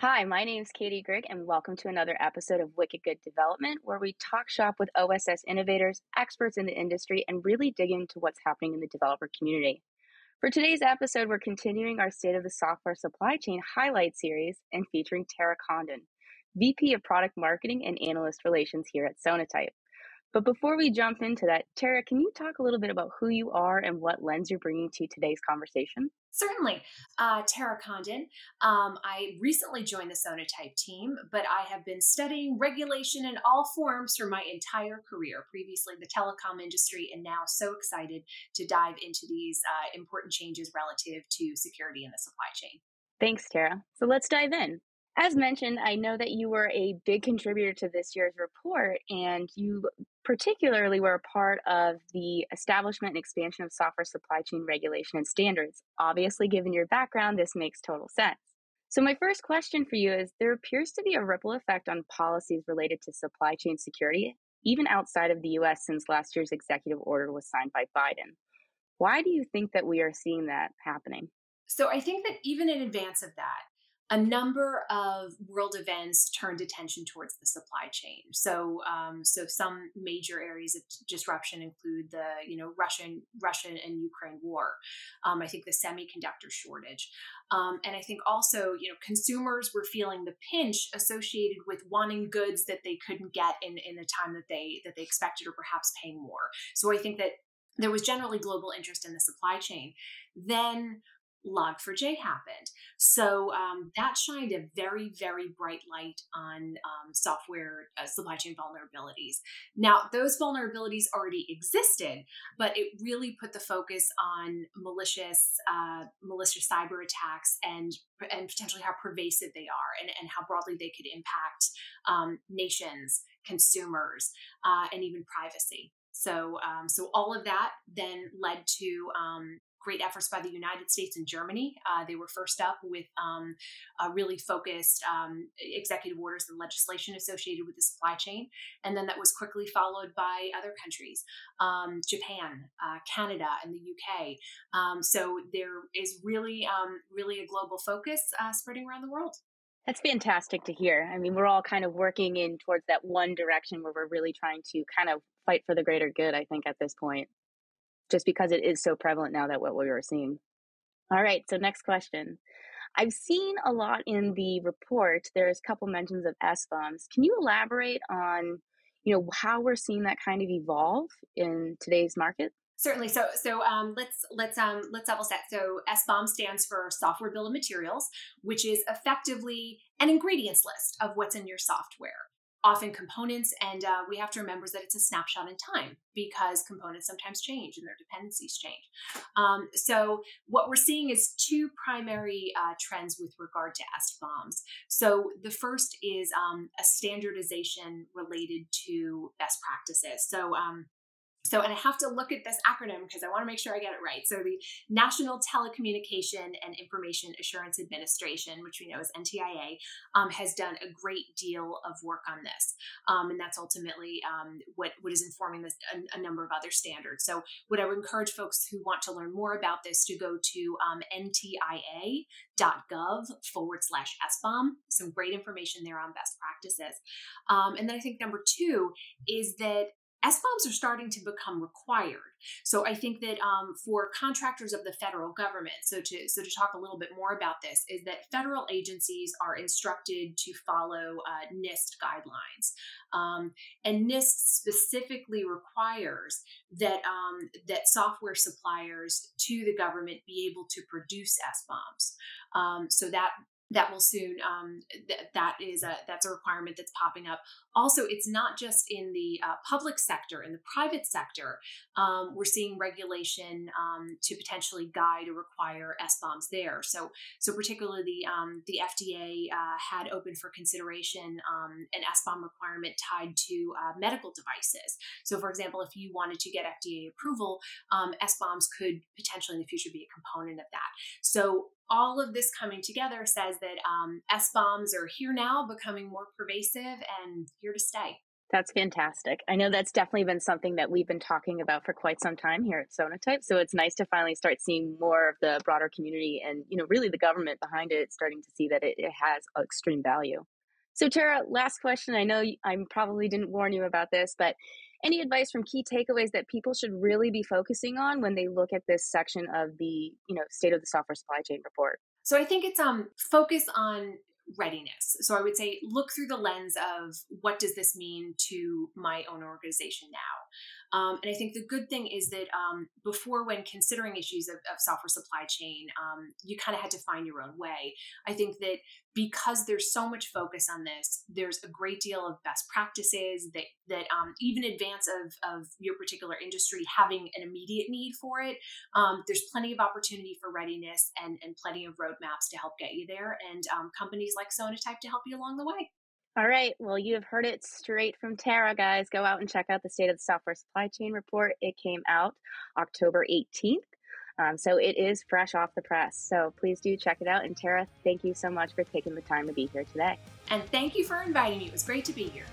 Hi, my name is Kadi Grigg, and welcome to another episode of Wicked Good Development, where we talk shop with OSS innovators, experts in the industry, and really dig into what's happening in the developer community. For today's episode, we're continuing our State of the Software Supply Chain highlight series and featuring Tara Condon, VP of Product Marketing and Analyst Relations here at Sonatype. But before we jump into that, Tara, can you talk a little bit about who you are and what lens you're bringing to today's conversation? Certainly. Uh, Tara Condon. Um, I recently joined the Sonatype team, but I have been studying regulation in all forms for my entire career, previously the telecom industry, and now so excited to dive into these uh, important changes relative to security in the supply chain. Thanks, Tara. So let's dive in. As mentioned, I know that you were a big contributor to this year's report, and you particularly were a part of the establishment and expansion of software supply chain regulation and standards. Obviously, given your background, this makes total sense. So, my first question for you is there appears to be a ripple effect on policies related to supply chain security, even outside of the US, since last year's executive order was signed by Biden. Why do you think that we are seeing that happening? So, I think that even in advance of that, a number of world events turned attention towards the supply chain. So, um, so some major areas of disruption include the, you know, Russian, Russian and Ukraine war. Um, I think the semiconductor shortage, um, and I think also, you know, consumers were feeling the pinch associated with wanting goods that they couldn't get in in the time that they that they expected, or perhaps paying more. So, I think that there was generally global interest in the supply chain. Then Log4j happened. So um, that shined a very, very bright light on um, software uh, supply chain vulnerabilities. Now, those vulnerabilities already existed, but it really put the focus on malicious, uh, malicious cyber attacks and and potentially how pervasive they are and, and how broadly they could impact um, nations, consumers, uh, and even privacy. So, um, so all of that then led to um, great efforts by the United States and Germany. Uh, they were first up with um, really focused um, executive orders and legislation associated with the supply chain. And then that was quickly followed by other countries um, Japan, uh, Canada, and the UK. Um, so there is really, um, really a global focus uh, spreading around the world. That's fantastic to hear. I mean, we're all kind of working in towards that one direction where we're really trying to kind of fight for the greater good, I think, at this point just because it is so prevalent now that what we were seeing. All right, so next question. I've seen a lot in the report. There's a couple mentions of SBOMs. Can you elaborate on, you know, how we're seeing that kind of evolve in today's market? Certainly. So, so um, let's let's um, let's level set. So, SBOM stands for Software Bill of Materials, which is effectively an ingredients list of what's in your software often components and uh, we have to remember that it's a snapshot in time because components sometimes change and their dependencies change um, so what we're seeing is two primary uh, trends with regard to SBOMs. So the first is um, a standardization related to best practices. So um, so, and I have to look at this acronym because I want to make sure I get it right. So, the National Telecommunication and Information Assurance Administration, which we know as NTIA, um, has done a great deal of work on this. Um, and that's ultimately um, what, what is informing this, a, a, number of other standards. So, what I would encourage folks who want to learn more about this to go to um, ntia.gov forward slash SBOM. Some great information there on best practices. Um, and then I think number two is that SBOMs are starting to become required. So I think that um, for contractors of the federal government, so to so to talk a little bit more about this, is that federal agencies are instructed to follow uh, NIST guidelines, um, and NIST specifically requires that um, that software suppliers to the government be able to produce SBOMs. Um, so that that will soon um, th- that is a that's a requirement that's popping up. Also it's not just in the uh, public sector in the private sector um, we're seeing regulation um, to potentially guide or require SBOMs there. So so particularly um, the FDA uh, had open for consideration um, an SBOM requirement tied to uh, medical devices. So for example if you wanted to get FDA approval um, SBOMs could potentially in the future be a component of that. So all of this coming together says that um, SBOMs are here now, becoming more pervasive and here to stay. That's fantastic. I know that's definitely been something that we've been talking about for quite some time here at Sonatype. So it's nice to finally start seeing more of the broader community and, you know, really the government behind it starting to see that it, it has extreme value. So Tara, last question. I know I probably didn't warn you about this, but any advice from key takeaways that people should really be focusing on when they look at this section of the, you know, state of the software supply chain report? So I think it's um focus on readiness. So I would say look through the lens of what does this mean to my own organization now. Um, and I think the good thing is that um, before, when considering issues of, of software supply chain, um, you kind of had to find your own way. I think that because there's so much focus on this, there's a great deal of best practices that that um, even advance of of your particular industry having an immediate need for it. Um, there's plenty of opportunity for readiness and and plenty of roadmaps to help get you there, and um, companies like Sonatype to help you along the way. All right. Well, you have heard it straight from Tara, guys. Go out and check out the State of the Software Supply Chain report. It came out October 18th. Um, so it is fresh off the press. So please do check it out. And Tara, thank you so much for taking the time to be here today. And thank you for inviting me. It was great to be here.